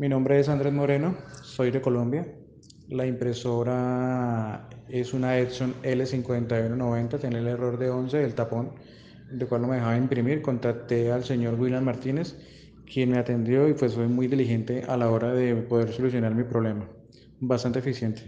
Mi nombre es Andrés Moreno, soy de Colombia. La impresora es una Epson L5190, tiene el error de 11 del tapón, de cual no me dejaba imprimir. Contacté al señor William Martínez, quien me atendió y pues fue muy diligente a la hora de poder solucionar mi problema. Bastante eficiente.